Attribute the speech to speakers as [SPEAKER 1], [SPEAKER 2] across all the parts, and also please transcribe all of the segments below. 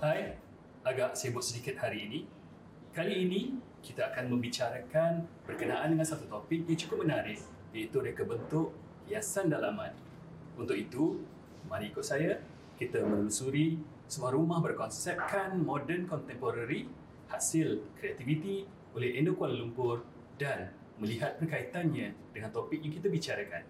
[SPEAKER 1] Hai, agak sibuk sedikit hari ini. Kali ini kita akan membicarakan berkenaan dengan satu topik yang cukup menarik iaitu reka bentuk hiasan dalaman. Untuk itu, mari ikut saya kita menelusuri sebuah rumah berkonsepkan modern contemporary hasil kreativiti oleh Indo Kuala Lumpur dan melihat berkaitannya dengan topik yang kita bicarakan.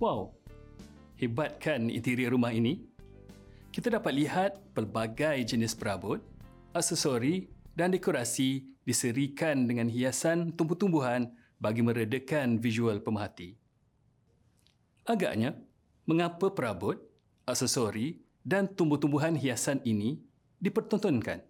[SPEAKER 1] Wow, hebat kan interior rumah ini? Kita dapat lihat pelbagai jenis perabot, aksesori dan dekorasi diserikan dengan hiasan tumbuh-tumbuhan bagi meredakan visual pemerhati. Agaknya, mengapa perabot, aksesori dan tumbuh-tumbuhan hiasan ini dipertontonkan?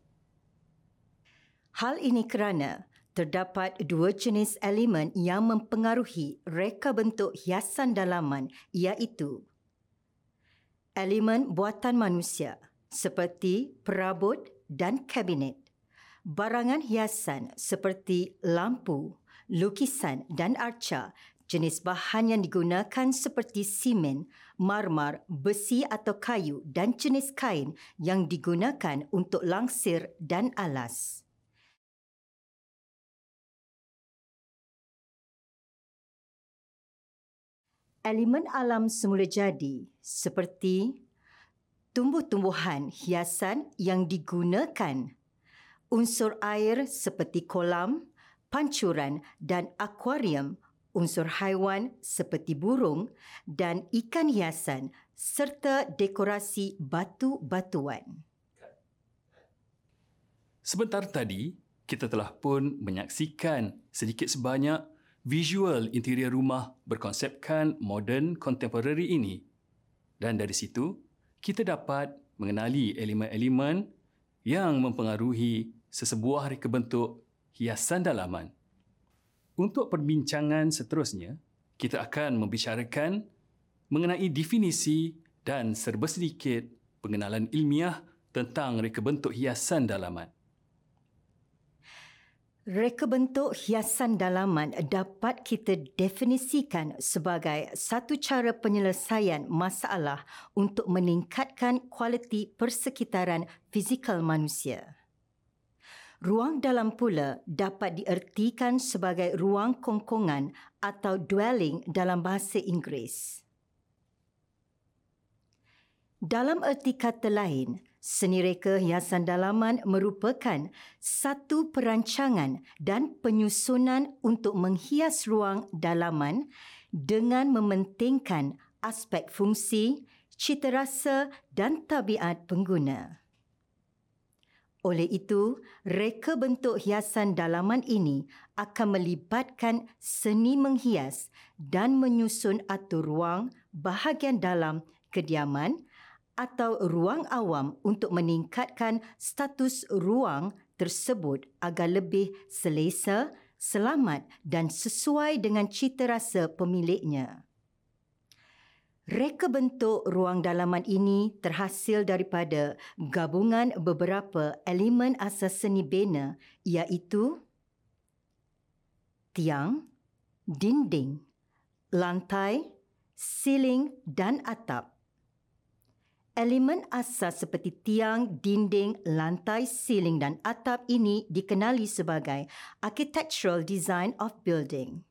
[SPEAKER 2] Hal ini kerana terdapat dua jenis elemen yang mempengaruhi reka bentuk hiasan dalaman iaitu elemen buatan manusia seperti perabot dan kabinet, barangan hiasan seperti lampu, lukisan dan arca jenis bahan yang digunakan seperti simen, marmar, besi atau kayu dan jenis kain yang digunakan untuk langsir dan alas. Elemen alam semula jadi seperti tumbuh-tumbuhan hiasan yang digunakan, unsur air seperti kolam, pancuran dan akuarium, unsur haiwan seperti burung dan ikan hiasan serta dekorasi batu-batuan.
[SPEAKER 1] Sebentar tadi, kita telah pun menyaksikan sedikit sebanyak visual interior rumah berkonsepkan modern contemporary ini. Dan dari situ, kita dapat mengenali elemen-elemen yang mempengaruhi sesebuah reka bentuk hiasan dalaman. Untuk perbincangan seterusnya, kita akan membicarakan mengenai definisi dan serba sedikit pengenalan ilmiah tentang reka bentuk hiasan dalaman.
[SPEAKER 2] Reka bentuk hiasan dalaman dapat kita definisikan sebagai satu cara penyelesaian masalah untuk meningkatkan kualiti persekitaran fizikal manusia. Ruang dalam pula dapat diertikan sebagai ruang kongkongan atau dwelling dalam bahasa Inggeris. Dalam erti kata lain, Seni reka hiasan dalaman merupakan satu perancangan dan penyusunan untuk menghias ruang dalaman dengan mementingkan aspek fungsi, cita rasa dan tabiat pengguna. Oleh itu, reka bentuk hiasan dalaman ini akan melibatkan seni menghias dan menyusun atur ruang bahagian dalam kediaman atau ruang awam untuk meningkatkan status ruang tersebut agar lebih selesa, selamat dan sesuai dengan cita rasa pemiliknya. Reka bentuk ruang dalaman ini terhasil daripada gabungan beberapa elemen asas seni bina iaitu tiang, dinding, lantai, siling dan atap elemen asas seperti tiang, dinding, lantai, siling dan atap ini dikenali sebagai architectural design of building.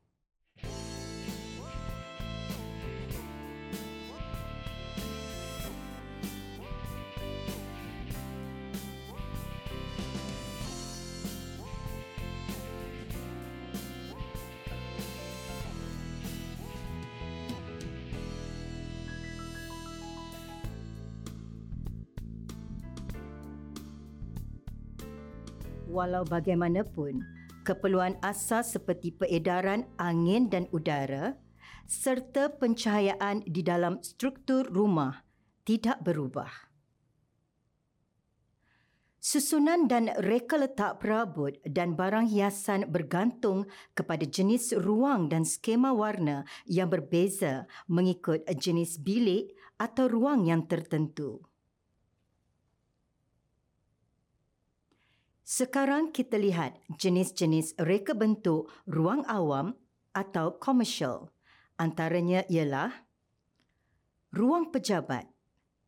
[SPEAKER 2] Walau bagaimanapun, keperluan asas seperti peredaran angin dan udara serta pencahayaan di dalam struktur rumah tidak berubah. Susunan dan reka letak perabot dan barang hiasan bergantung kepada jenis ruang dan skema warna yang berbeza mengikut jenis bilik atau ruang yang tertentu. Sekarang kita lihat jenis-jenis reka bentuk ruang awam atau komersial. Antaranya ialah ruang pejabat,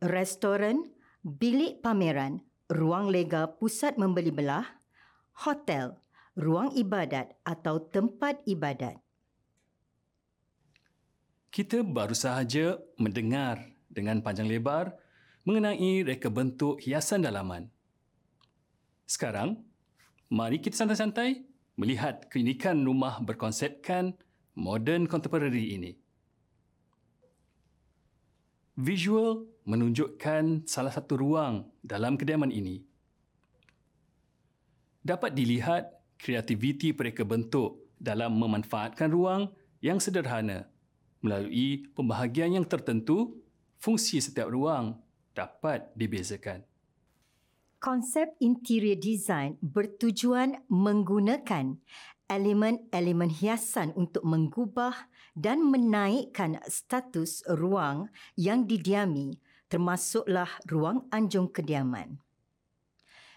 [SPEAKER 2] restoran, bilik pameran, ruang lega pusat membeli belah, hotel, ruang ibadat atau tempat ibadat.
[SPEAKER 1] Kita baru sahaja mendengar dengan panjang lebar mengenai reka bentuk hiasan dalaman. Sekarang, mari kita santai-santai melihat keunikan rumah berkonsepkan moden contemporary ini. Visual menunjukkan salah satu ruang dalam kediaman ini. Dapat dilihat kreativiti mereka bentuk dalam memanfaatkan ruang yang sederhana melalui pembahagian yang tertentu, fungsi setiap ruang dapat dibezakan.
[SPEAKER 2] Konsep interior design bertujuan menggunakan elemen-elemen hiasan untuk mengubah dan menaikkan status ruang yang didiami termasuklah ruang anjung kediaman.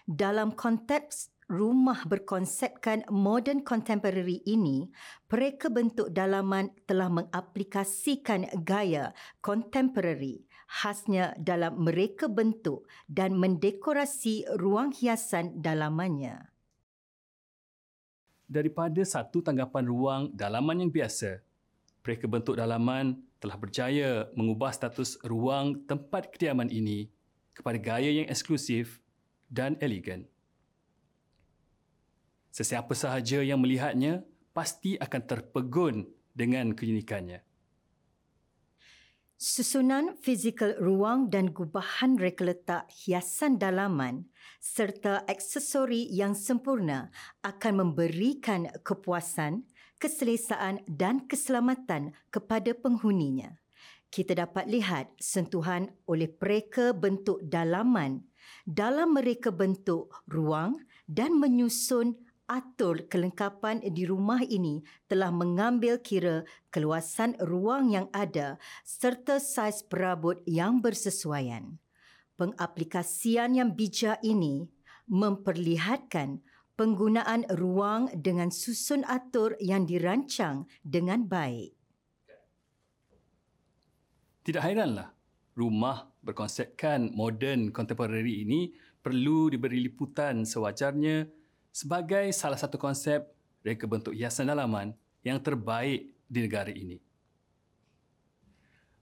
[SPEAKER 2] Dalam konteks rumah berkonsepkan modern contemporary ini, mereka bentuk dalaman telah mengaplikasikan gaya contemporary khasnya dalam mereka bentuk dan mendekorasi ruang hiasan dalamannya.
[SPEAKER 1] Daripada satu tanggapan ruang dalaman yang biasa, mereka bentuk dalaman telah berjaya mengubah status ruang tempat kediaman ini kepada gaya yang eksklusif dan elegan. Sesiapa sahaja yang melihatnya pasti akan terpegun dengan keunikannya.
[SPEAKER 2] Susunan fizikal ruang dan gubahan reka letak hiasan dalaman serta aksesori yang sempurna akan memberikan kepuasan, keselesaan dan keselamatan kepada penghuninya. Kita dapat lihat sentuhan oleh mereka bentuk dalaman dalam mereka bentuk ruang dan menyusun atur kelengkapan di rumah ini telah mengambil kira keluasan ruang yang ada serta saiz perabot yang bersesuaian. Pengaplikasian yang bijak ini memperlihatkan penggunaan ruang dengan susun atur yang dirancang dengan baik.
[SPEAKER 1] Tidak hairanlah rumah berkonsepkan moden contemporary ini perlu diberi liputan sewajarnya sebagai salah satu konsep reka bentuk hiasan dalaman yang terbaik di negara ini.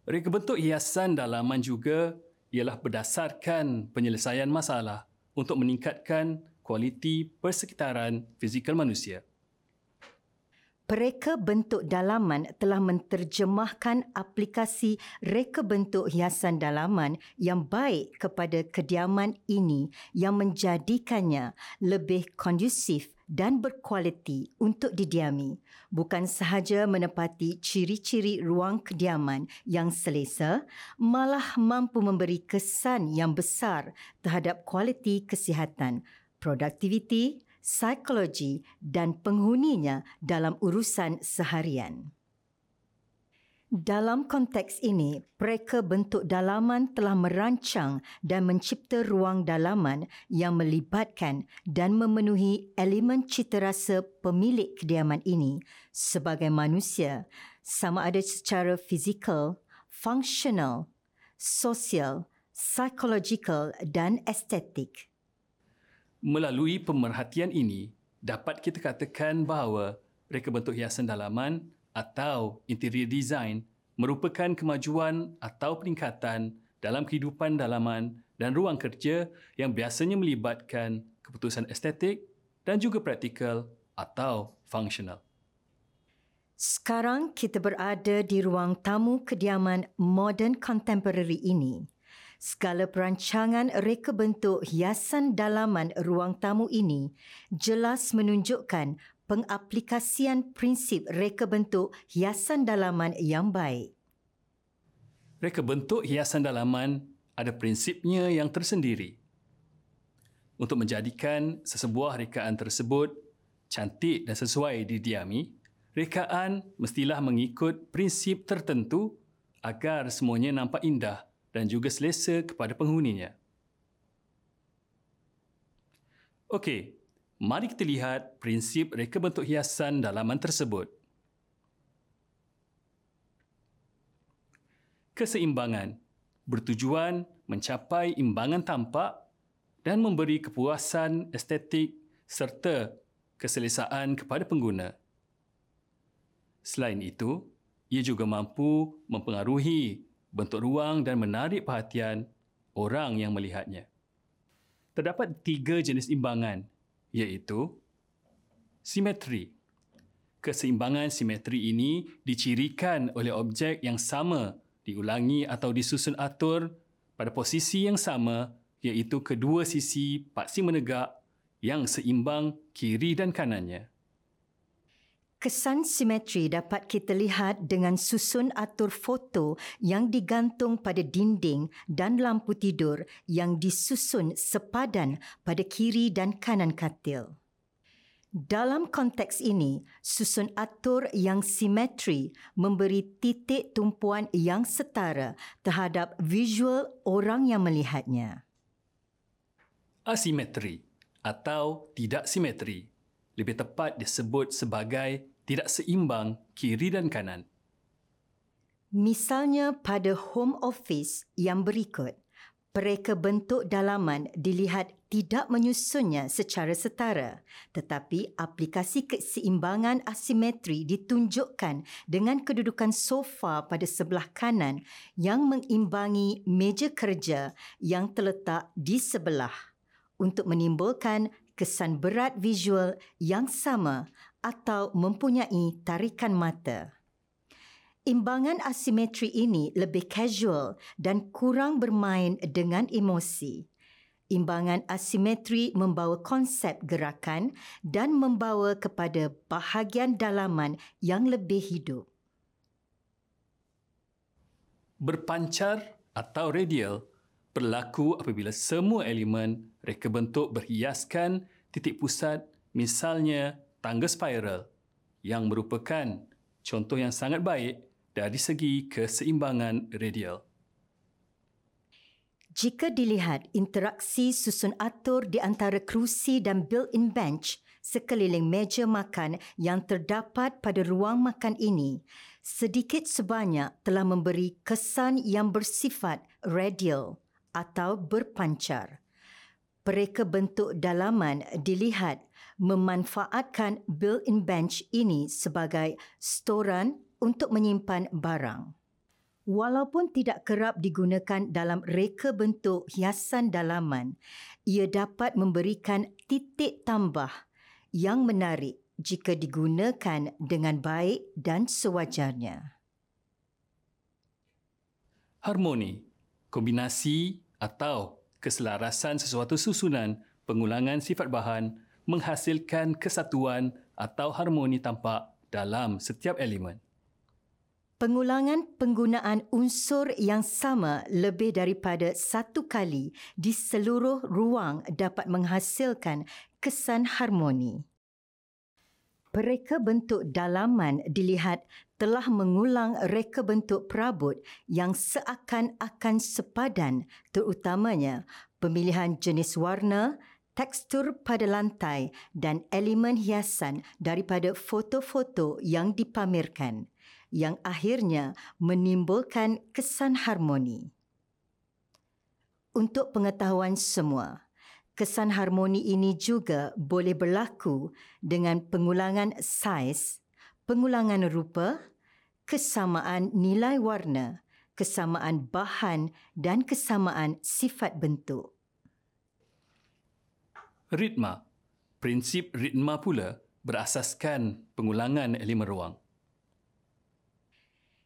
[SPEAKER 1] Reka bentuk hiasan dalaman juga ialah berdasarkan penyelesaian masalah untuk meningkatkan kualiti persekitaran fizikal manusia.
[SPEAKER 2] Pereka bentuk dalaman telah menterjemahkan aplikasi reka bentuk hiasan dalaman yang baik kepada kediaman ini yang menjadikannya lebih kondusif dan berkualiti untuk didiami, bukan sahaja menepati ciri-ciri ruang kediaman yang selesa, malah mampu memberi kesan yang besar terhadap kualiti kesihatan, produktiviti, psikologi dan penghuninya dalam urusan seharian. Dalam konteks ini, mereka bentuk dalaman telah merancang dan mencipta ruang dalaman yang melibatkan dan memenuhi elemen cita rasa pemilik kediaman ini sebagai manusia sama ada secara fizikal, fungsional, sosial, psikologikal dan estetik.
[SPEAKER 1] Melalui pemerhatian ini, dapat kita katakan bahawa reka bentuk hiasan dalaman atau interior design merupakan kemajuan atau peningkatan dalam kehidupan dalaman dan ruang kerja yang biasanya melibatkan keputusan estetik dan juga praktikal atau fungsional.
[SPEAKER 2] Sekarang kita berada di ruang tamu kediaman modern contemporary ini Segala perancangan reka bentuk hiasan dalaman ruang tamu ini jelas menunjukkan pengaplikasian prinsip reka bentuk hiasan dalaman yang baik.
[SPEAKER 1] Reka bentuk hiasan dalaman ada prinsipnya yang tersendiri. Untuk menjadikan sesebuah rekaan tersebut cantik dan sesuai didiami, rekaan mestilah mengikut prinsip tertentu agar semuanya nampak indah dan juga selesa kepada penghuninya. Okey, mari kita lihat prinsip reka bentuk hiasan dalaman tersebut. Keseimbangan bertujuan mencapai imbangan tampak dan memberi kepuasan estetik serta keselesaan kepada pengguna. Selain itu, ia juga mampu mempengaruhi bentuk ruang dan menarik perhatian orang yang melihatnya. Terdapat tiga jenis imbangan iaitu simetri. Keseimbangan simetri ini dicirikan oleh objek yang sama diulangi atau disusun atur pada posisi yang sama iaitu kedua sisi paksi menegak yang seimbang kiri dan kanannya.
[SPEAKER 2] Kesan simetri dapat kita lihat dengan susun atur foto yang digantung pada dinding dan lampu tidur yang disusun sepadan pada kiri dan kanan katil. Dalam konteks ini, susun atur yang simetri memberi titik tumpuan yang setara terhadap visual orang yang melihatnya.
[SPEAKER 1] Asimetri atau tidak simetri lebih tepat disebut sebagai tidak seimbang kiri dan kanan.
[SPEAKER 2] Misalnya pada home office yang berikut, pereka bentuk dalaman dilihat tidak menyusunnya secara setara. Tetapi aplikasi keseimbangan asimetri ditunjukkan dengan kedudukan sofa pada sebelah kanan yang mengimbangi meja kerja yang terletak di sebelah. Untuk menimbulkan kesan berat visual yang sama atau mempunyai tarikan mata. Imbangan asimetri ini lebih casual dan kurang bermain dengan emosi. Imbangan asimetri membawa konsep gerakan dan membawa kepada bahagian dalaman yang lebih hidup.
[SPEAKER 1] Berpancar atau radial berlaku apabila semua elemen reka bentuk berhiaskan titik pusat misalnya tangga spiral yang merupakan contoh yang sangat baik dari segi keseimbangan radial.
[SPEAKER 2] Jika dilihat interaksi susun atur di antara kerusi dan built-in bench sekeliling meja makan yang terdapat pada ruang makan ini, sedikit sebanyak telah memberi kesan yang bersifat radial atau berpancar. Pereka bentuk dalaman dilihat memanfaatkan built-in bench ini sebagai storan untuk menyimpan barang. Walaupun tidak kerap digunakan dalam reka bentuk hiasan dalaman, ia dapat memberikan titik tambah yang menarik jika digunakan dengan baik dan sewajarnya.
[SPEAKER 1] Harmoni, kombinasi atau keselarasan sesuatu susunan pengulangan sifat bahan menghasilkan kesatuan atau harmoni tampak dalam setiap elemen.
[SPEAKER 2] Pengulangan penggunaan unsur yang sama lebih daripada satu kali di seluruh ruang dapat menghasilkan kesan harmoni. Pereka bentuk dalaman dilihat telah mengulang reka bentuk perabot yang seakan-akan sepadan terutamanya pemilihan jenis warna, tekstur pada lantai dan elemen hiasan daripada foto-foto yang dipamerkan yang akhirnya menimbulkan kesan harmoni. Untuk pengetahuan semua, kesan harmoni ini juga boleh berlaku dengan pengulangan saiz, pengulangan rupa, kesamaan nilai warna, kesamaan bahan dan kesamaan sifat bentuk.
[SPEAKER 1] Ritma. Prinsip ritma pula berasaskan pengulangan elemen ruang.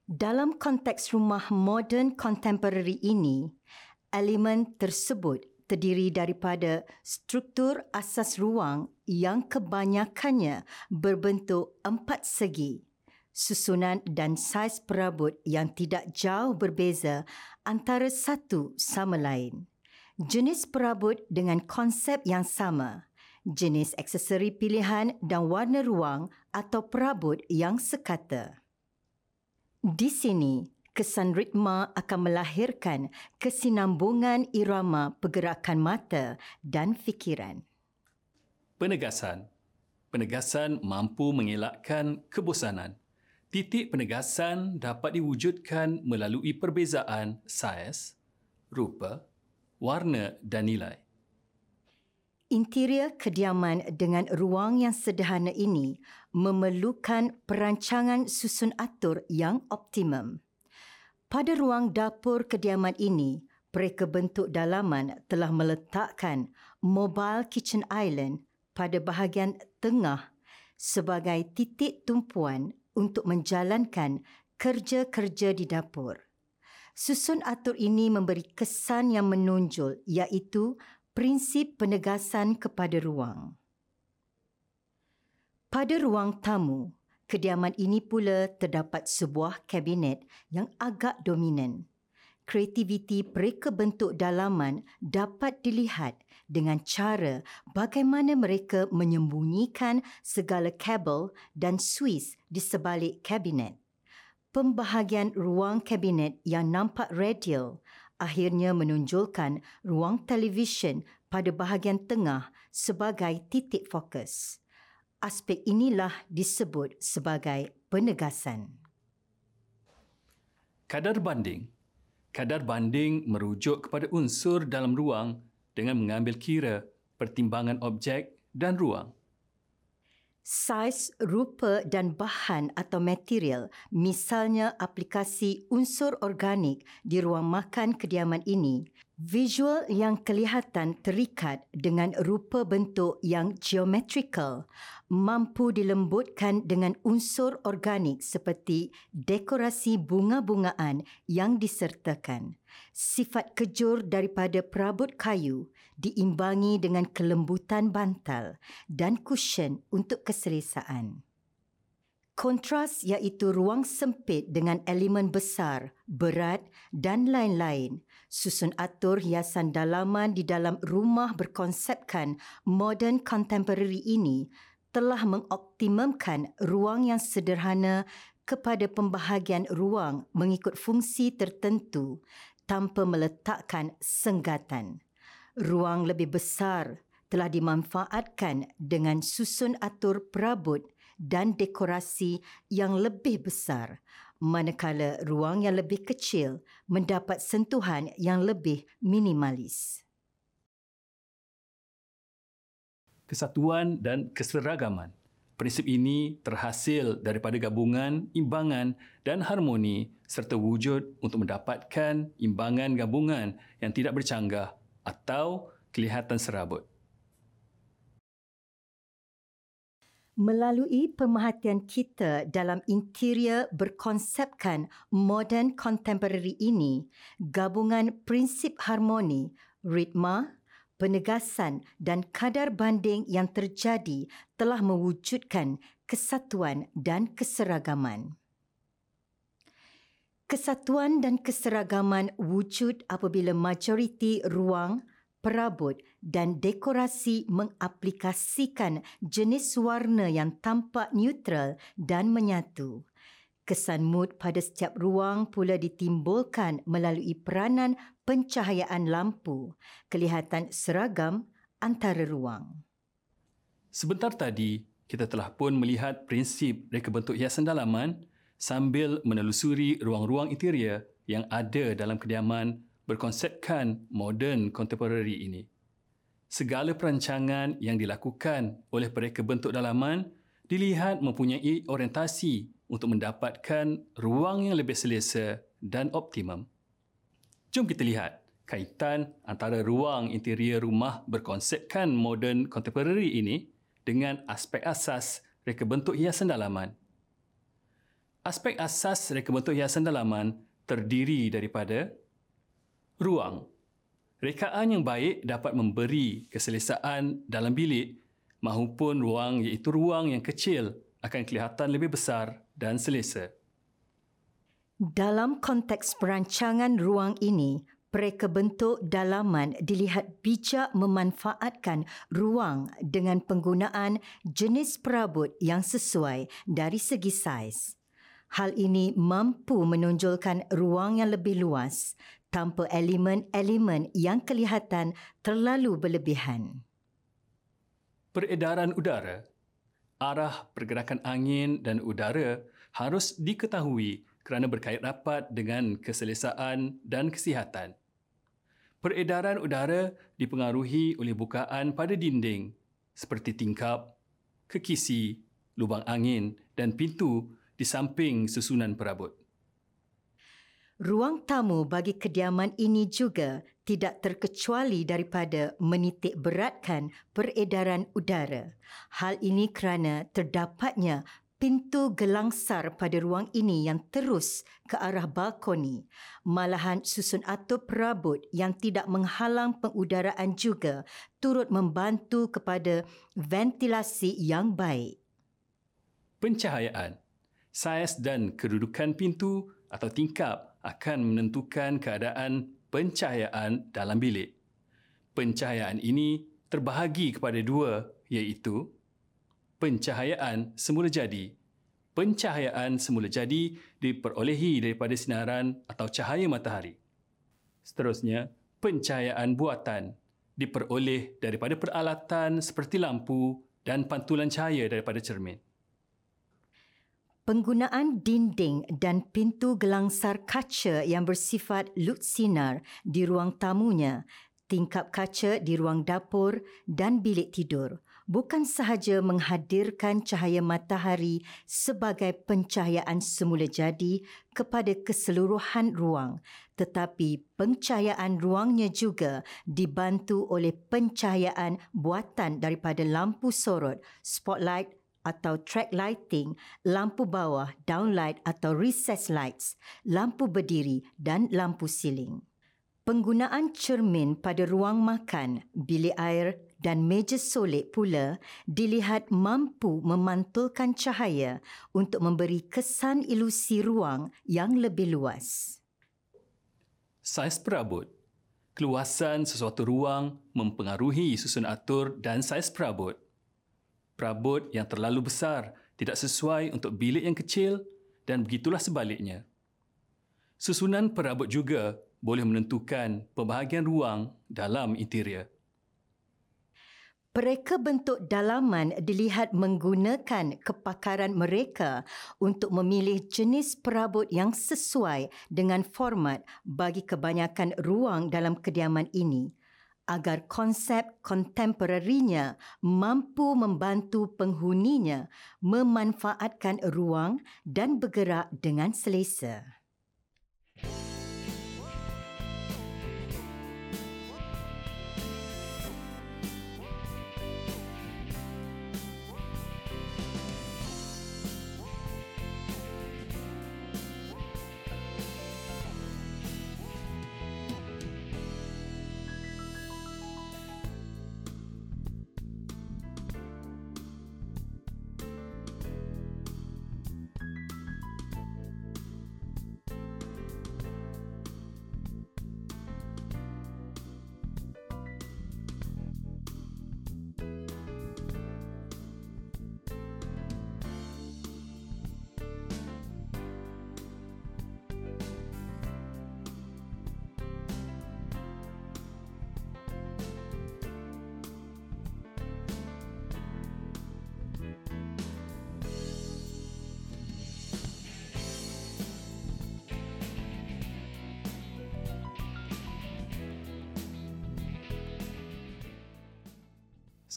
[SPEAKER 2] Dalam konteks rumah moden contemporary ini, elemen tersebut terdiri daripada struktur asas ruang yang kebanyakannya berbentuk empat segi, susunan dan saiz perabot yang tidak jauh berbeza antara satu sama lain. Jenis perabot dengan konsep yang sama, jenis aksesori pilihan dan warna ruang atau perabot yang sekata. Di sini, kesan ritma akan melahirkan kesinambungan irama pergerakan mata dan fikiran.
[SPEAKER 1] Penegasan. Penegasan mampu mengelakkan kebosanan. Titik penegasan dapat diwujudkan melalui perbezaan saiz, rupa, warna dan nilai.
[SPEAKER 2] Interior kediaman dengan ruang yang sederhana ini memerlukan perancangan susun atur yang optimum. Pada ruang dapur kediaman ini, mereka bentuk dalaman telah meletakkan mobile kitchen island pada bahagian tengah sebagai titik tumpuan untuk menjalankan kerja-kerja di dapur. Susun atur ini memberi kesan yang menonjol iaitu prinsip penegasan kepada ruang. Pada ruang tamu, Kediaman ini pula terdapat sebuah kabinet yang agak dominan. Kreativiti mereka bentuk dalaman dapat dilihat dengan cara bagaimana mereka menyembunyikan segala kabel dan suis di sebalik kabinet. Pembahagian ruang kabinet yang nampak radial akhirnya menunjulkan ruang televisyen pada bahagian tengah sebagai titik fokus. Aspek inilah disebut sebagai penegasan.
[SPEAKER 1] Kadar banding. Kadar banding merujuk kepada unsur dalam ruang dengan mengambil kira pertimbangan objek dan ruang.
[SPEAKER 2] Saiz, rupa dan bahan atau material, misalnya aplikasi unsur organik di ruang makan kediaman ini, visual yang kelihatan terikat dengan rupa bentuk yang geometrical mampu dilembutkan dengan unsur organik seperti dekorasi bunga-bungaan yang disertakan. Sifat kejur daripada perabot kayu diimbangi dengan kelembutan bantal dan cushion untuk keselesaan. Kontras iaitu ruang sempit dengan elemen besar, berat dan lain-lain. Susun atur hiasan dalaman di dalam rumah berkonsepkan modern contemporary ini telah mengoptimumkan ruang yang sederhana kepada pembahagian ruang mengikut fungsi tertentu tanpa meletakkan senggatan. Ruang lebih besar telah dimanfaatkan dengan susun atur perabot dan dekorasi yang lebih besar manakala ruang yang lebih kecil mendapat sentuhan yang lebih minimalis.
[SPEAKER 1] kesatuan dan keseragaman. Prinsip ini terhasil daripada gabungan, imbangan dan harmoni serta wujud untuk mendapatkan imbangan gabungan yang tidak bercanggah atau kelihatan serabut.
[SPEAKER 2] Melalui pemerhatian kita dalam interior berkonsepkan modern contemporary ini, gabungan prinsip harmoni, ritma, penegasan dan kadar banding yang terjadi telah mewujudkan kesatuan dan keseragaman. Kesatuan dan keseragaman wujud apabila majoriti ruang, perabot dan dekorasi mengaplikasikan jenis warna yang tampak neutral dan menyatu. Kesan mood pada setiap ruang pula ditimbulkan melalui peranan pencahayaan lampu, kelihatan seragam antara ruang.
[SPEAKER 1] Sebentar tadi, kita telah pun melihat prinsip reka bentuk hiasan dalaman sambil menelusuri ruang-ruang interior yang ada dalam kediaman berkonsepkan modern contemporary ini. Segala perancangan yang dilakukan oleh pereka bentuk dalaman dilihat mempunyai orientasi untuk mendapatkan ruang yang lebih selesa dan optimum. Jom kita lihat kaitan antara ruang interior rumah berkonsepkan modern contemporary ini dengan aspek asas reka bentuk hiasan dalaman. Aspek asas reka bentuk hiasan dalaman terdiri daripada ruang. Rekaan yang baik dapat memberi keselesaan dalam bilik mahupun ruang iaitu ruang yang kecil akan kelihatan lebih besar dan selesa.
[SPEAKER 2] Dalam konteks perancangan ruang ini, Pereka bentuk dalaman dilihat bijak memanfaatkan ruang dengan penggunaan jenis perabot yang sesuai dari segi saiz. Hal ini mampu menonjolkan ruang yang lebih luas tanpa elemen-elemen yang kelihatan terlalu berlebihan.
[SPEAKER 1] Peredaran udara Arah pergerakan angin dan udara harus diketahui kerana berkait rapat dengan keselesaan dan kesihatan. Peredaran udara dipengaruhi oleh bukaan pada dinding seperti tingkap, kekisi, lubang angin dan pintu di samping susunan perabot.
[SPEAKER 2] Ruang tamu bagi kediaman ini juga tidak terkecuali daripada menitik beratkan peredaran udara. Hal ini kerana terdapatnya pintu gelangsar pada ruang ini yang terus ke arah balkoni. Malahan susun atap perabot yang tidak menghalang pengudaraan juga turut membantu kepada ventilasi yang baik.
[SPEAKER 1] Pencahayaan, saiz dan kedudukan pintu atau tingkap akan menentukan keadaan pencahayaan dalam bilik. Pencahayaan ini terbahagi kepada dua iaitu pencahayaan semula jadi. Pencahayaan semula jadi diperolehi daripada sinaran atau cahaya matahari. Seterusnya, pencahayaan buatan diperoleh daripada peralatan seperti lampu dan pantulan cahaya daripada cermin.
[SPEAKER 2] Penggunaan dinding dan pintu gelangsar kaca yang bersifat lut sinar di ruang tamunya, tingkap kaca di ruang dapur dan bilik tidur bukan sahaja menghadirkan cahaya matahari sebagai pencahayaan semula jadi kepada keseluruhan ruang tetapi pencahayaan ruangnya juga dibantu oleh pencahayaan buatan daripada lampu sorot, spotlight atau track lighting, lampu bawah, downlight atau recess lights, lampu berdiri dan lampu siling. Penggunaan cermin pada ruang makan, bilik air dan meja solek pula dilihat mampu memantulkan cahaya untuk memberi kesan ilusi ruang yang lebih luas.
[SPEAKER 1] Saiz perabot Keluasan sesuatu ruang mempengaruhi susun atur dan saiz perabot perabot yang terlalu besar tidak sesuai untuk bilik yang kecil dan begitulah sebaliknya. Susunan perabot juga boleh menentukan pembahagian ruang dalam interior.
[SPEAKER 2] Mereka bentuk dalaman dilihat menggunakan kepakaran mereka untuk memilih jenis perabot yang sesuai dengan format bagi kebanyakan ruang dalam kediaman ini agar konsep kontemporarinya mampu membantu penghuninya memanfaatkan ruang dan bergerak dengan selesa.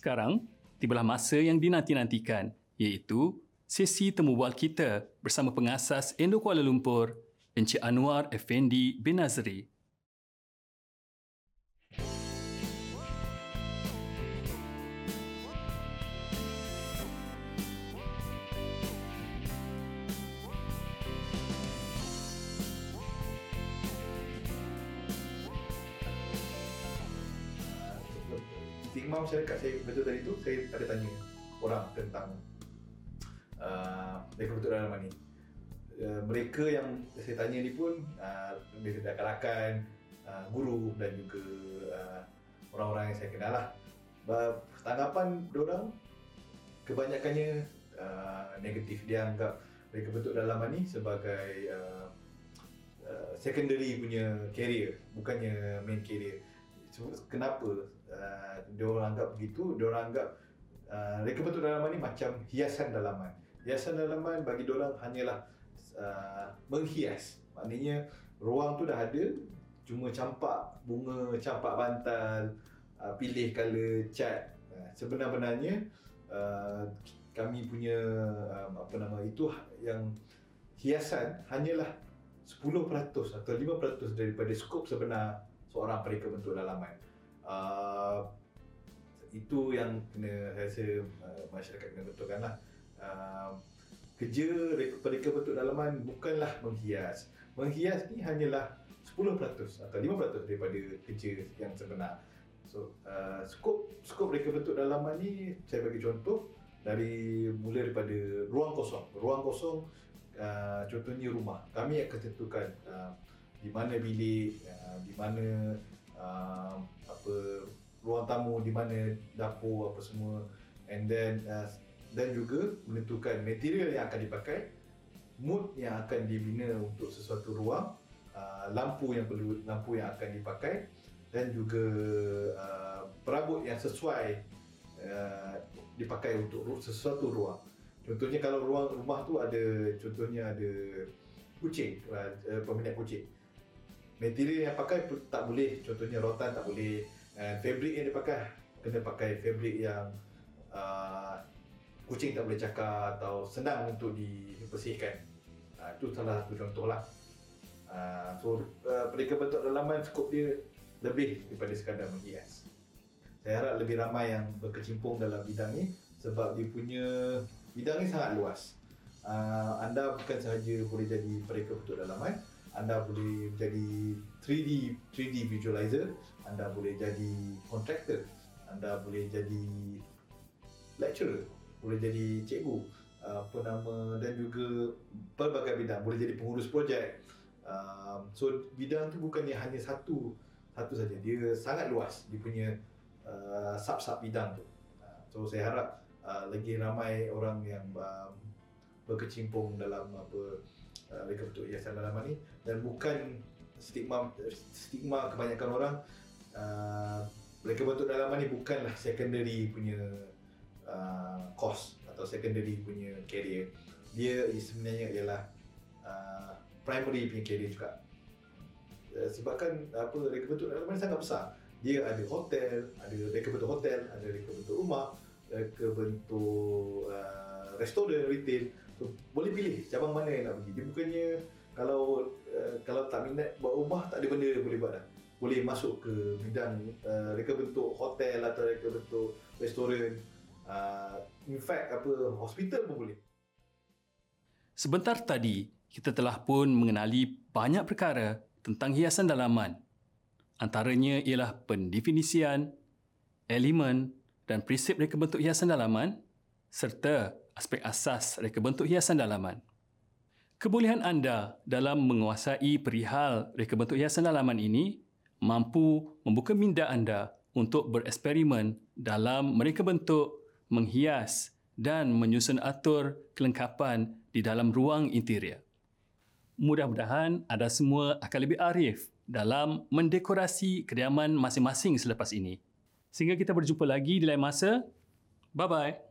[SPEAKER 1] Sekarang, tibalah masa yang dinanti-nantikan iaitu sesi temu bual kita bersama pengasas Indo Kuala Lumpur, Encik Anwar Effendi bin Nazri.
[SPEAKER 3] Stigma masyarakat saya betul tadi tu saya ada tanya orang tentang uh, betul dalam ni. Uh, mereka yang saya tanya ni pun uh, mereka rakan-rakan, uh, guru dan juga uh, orang-orang yang saya kenal lah. Tanggapan orang kebanyakannya uh, negatif. Dia anggap mereka bentuk dalaman ni sebagai uh, uh, secondary punya career, bukannya main career. Kenapa uh, dia orang anggap begitu? Dia orang anggap uh, reka bentuk dalaman ni macam hiasan dalaman. Hiasan dalaman bagi dia orang hanyalah uh, menghias. Maknanya ruang tu dah ada, cuma campak bunga, campak bantal, uh, pilih color cat. Uh, sebenar-benarnya uh, kami punya um, apa nama itu yang hiasan hanyalah 10% atau 5% daripada skop sebenar seorang pereka bentuk dalaman. Uh, itu yang kena rasa uh, masyarakat kena betulkanlah. Uh, kerja pereka bentuk dalaman bukanlah menghias. Menghias ni hanyalah 10% atau 5% daripada kerja yang sebenar. So, uh, skop skop reka bentuk dalaman ni saya bagi contoh dari mula daripada ruang kosong. Ruang kosong uh, contohnya rumah. Kami akan tentukan uh, di mana bilik, uh, di mana uh, apa ruang tamu, di mana dapur apa semua and then uh, dan juga menentukan material yang akan dipakai, mood yang akan dibina untuk sesuatu ruang, uh, lampu yang perlu lampu yang akan dipakai dan juga uh, perabot yang sesuai uh, dipakai untuk sesuatu ruang. Contohnya kalau ruang rumah tu ada contohnya ada kucing, uh, peminat kucing. Material yang pakai tak boleh, contohnya rotan tak boleh. Uh, fabric yang dipakai kena pakai fabric yang uh, kucing tak boleh cakar atau senang untuk dibersihkan. Uh, itu salah satu contoh lah. Uh, so, uh, perika bentuk dalaman skop dia lebih daripada sekadar menghias saya harap lebih ramai yang berkecimpung dalam bidang ni sebab dia punya bidang ni sangat luas. Uh, anda bukan sahaja boleh jadi pereka bentuk dalaman, anda boleh jadi 3D 3D visualizer, anda boleh jadi contractor, anda boleh jadi lecturer, boleh jadi cikgu, apa nama dan juga pelbagai bidang, boleh jadi pengurus projek. Uh, so bidang tu bukannya hanya satu satu saja, dia sangat luas. Dia punya Uh, sub-sub bidang tu. Uh, so saya harap uh, lagi ramai orang yang um, berkecimpung dalam apa uh, mereka bentuk hiasan dalaman ni. Dan bukan stigma stigma kebanyakan orang uh, mereka bentuk dalaman ni bukanlah secondary punya uh, course atau secondary punya career. Dia sebenarnya ialah uh, primary punya career juga. Uh, sebabkan apa mereka bentuk dalaman ni sangat besar. Dia ada hotel, ada reka bentuk hotel, ada reka bentuk rumah, reka bentuk uh, restoran, retail. So, boleh pilih cabang mana yang nak pergi. Dia bukannya kalau uh, kalau tak minat buat rumah, tak ada benda yang boleh buat dah. Boleh masuk ke bidang uh, reka bentuk hotel atau reka bentuk restoran. Uh, in fact, apa hospital pun boleh.
[SPEAKER 1] Sebentar tadi, kita telah pun mengenali banyak perkara tentang hiasan dalaman Antaranya ialah pendefinisian, elemen dan prinsip reka bentuk hiasan dalaman serta aspek asas reka bentuk hiasan dalaman. Kebolehan anda dalam menguasai perihal reka bentuk hiasan dalaman ini mampu membuka minda anda untuk bereksperimen dalam mereka bentuk, menghias dan menyusun atur kelengkapan di dalam ruang interior. Mudah-mudahan anda semua akan lebih arif dalam mendekorasi kediaman masing-masing selepas ini. Sehingga kita berjumpa lagi di lain masa. Bye-bye.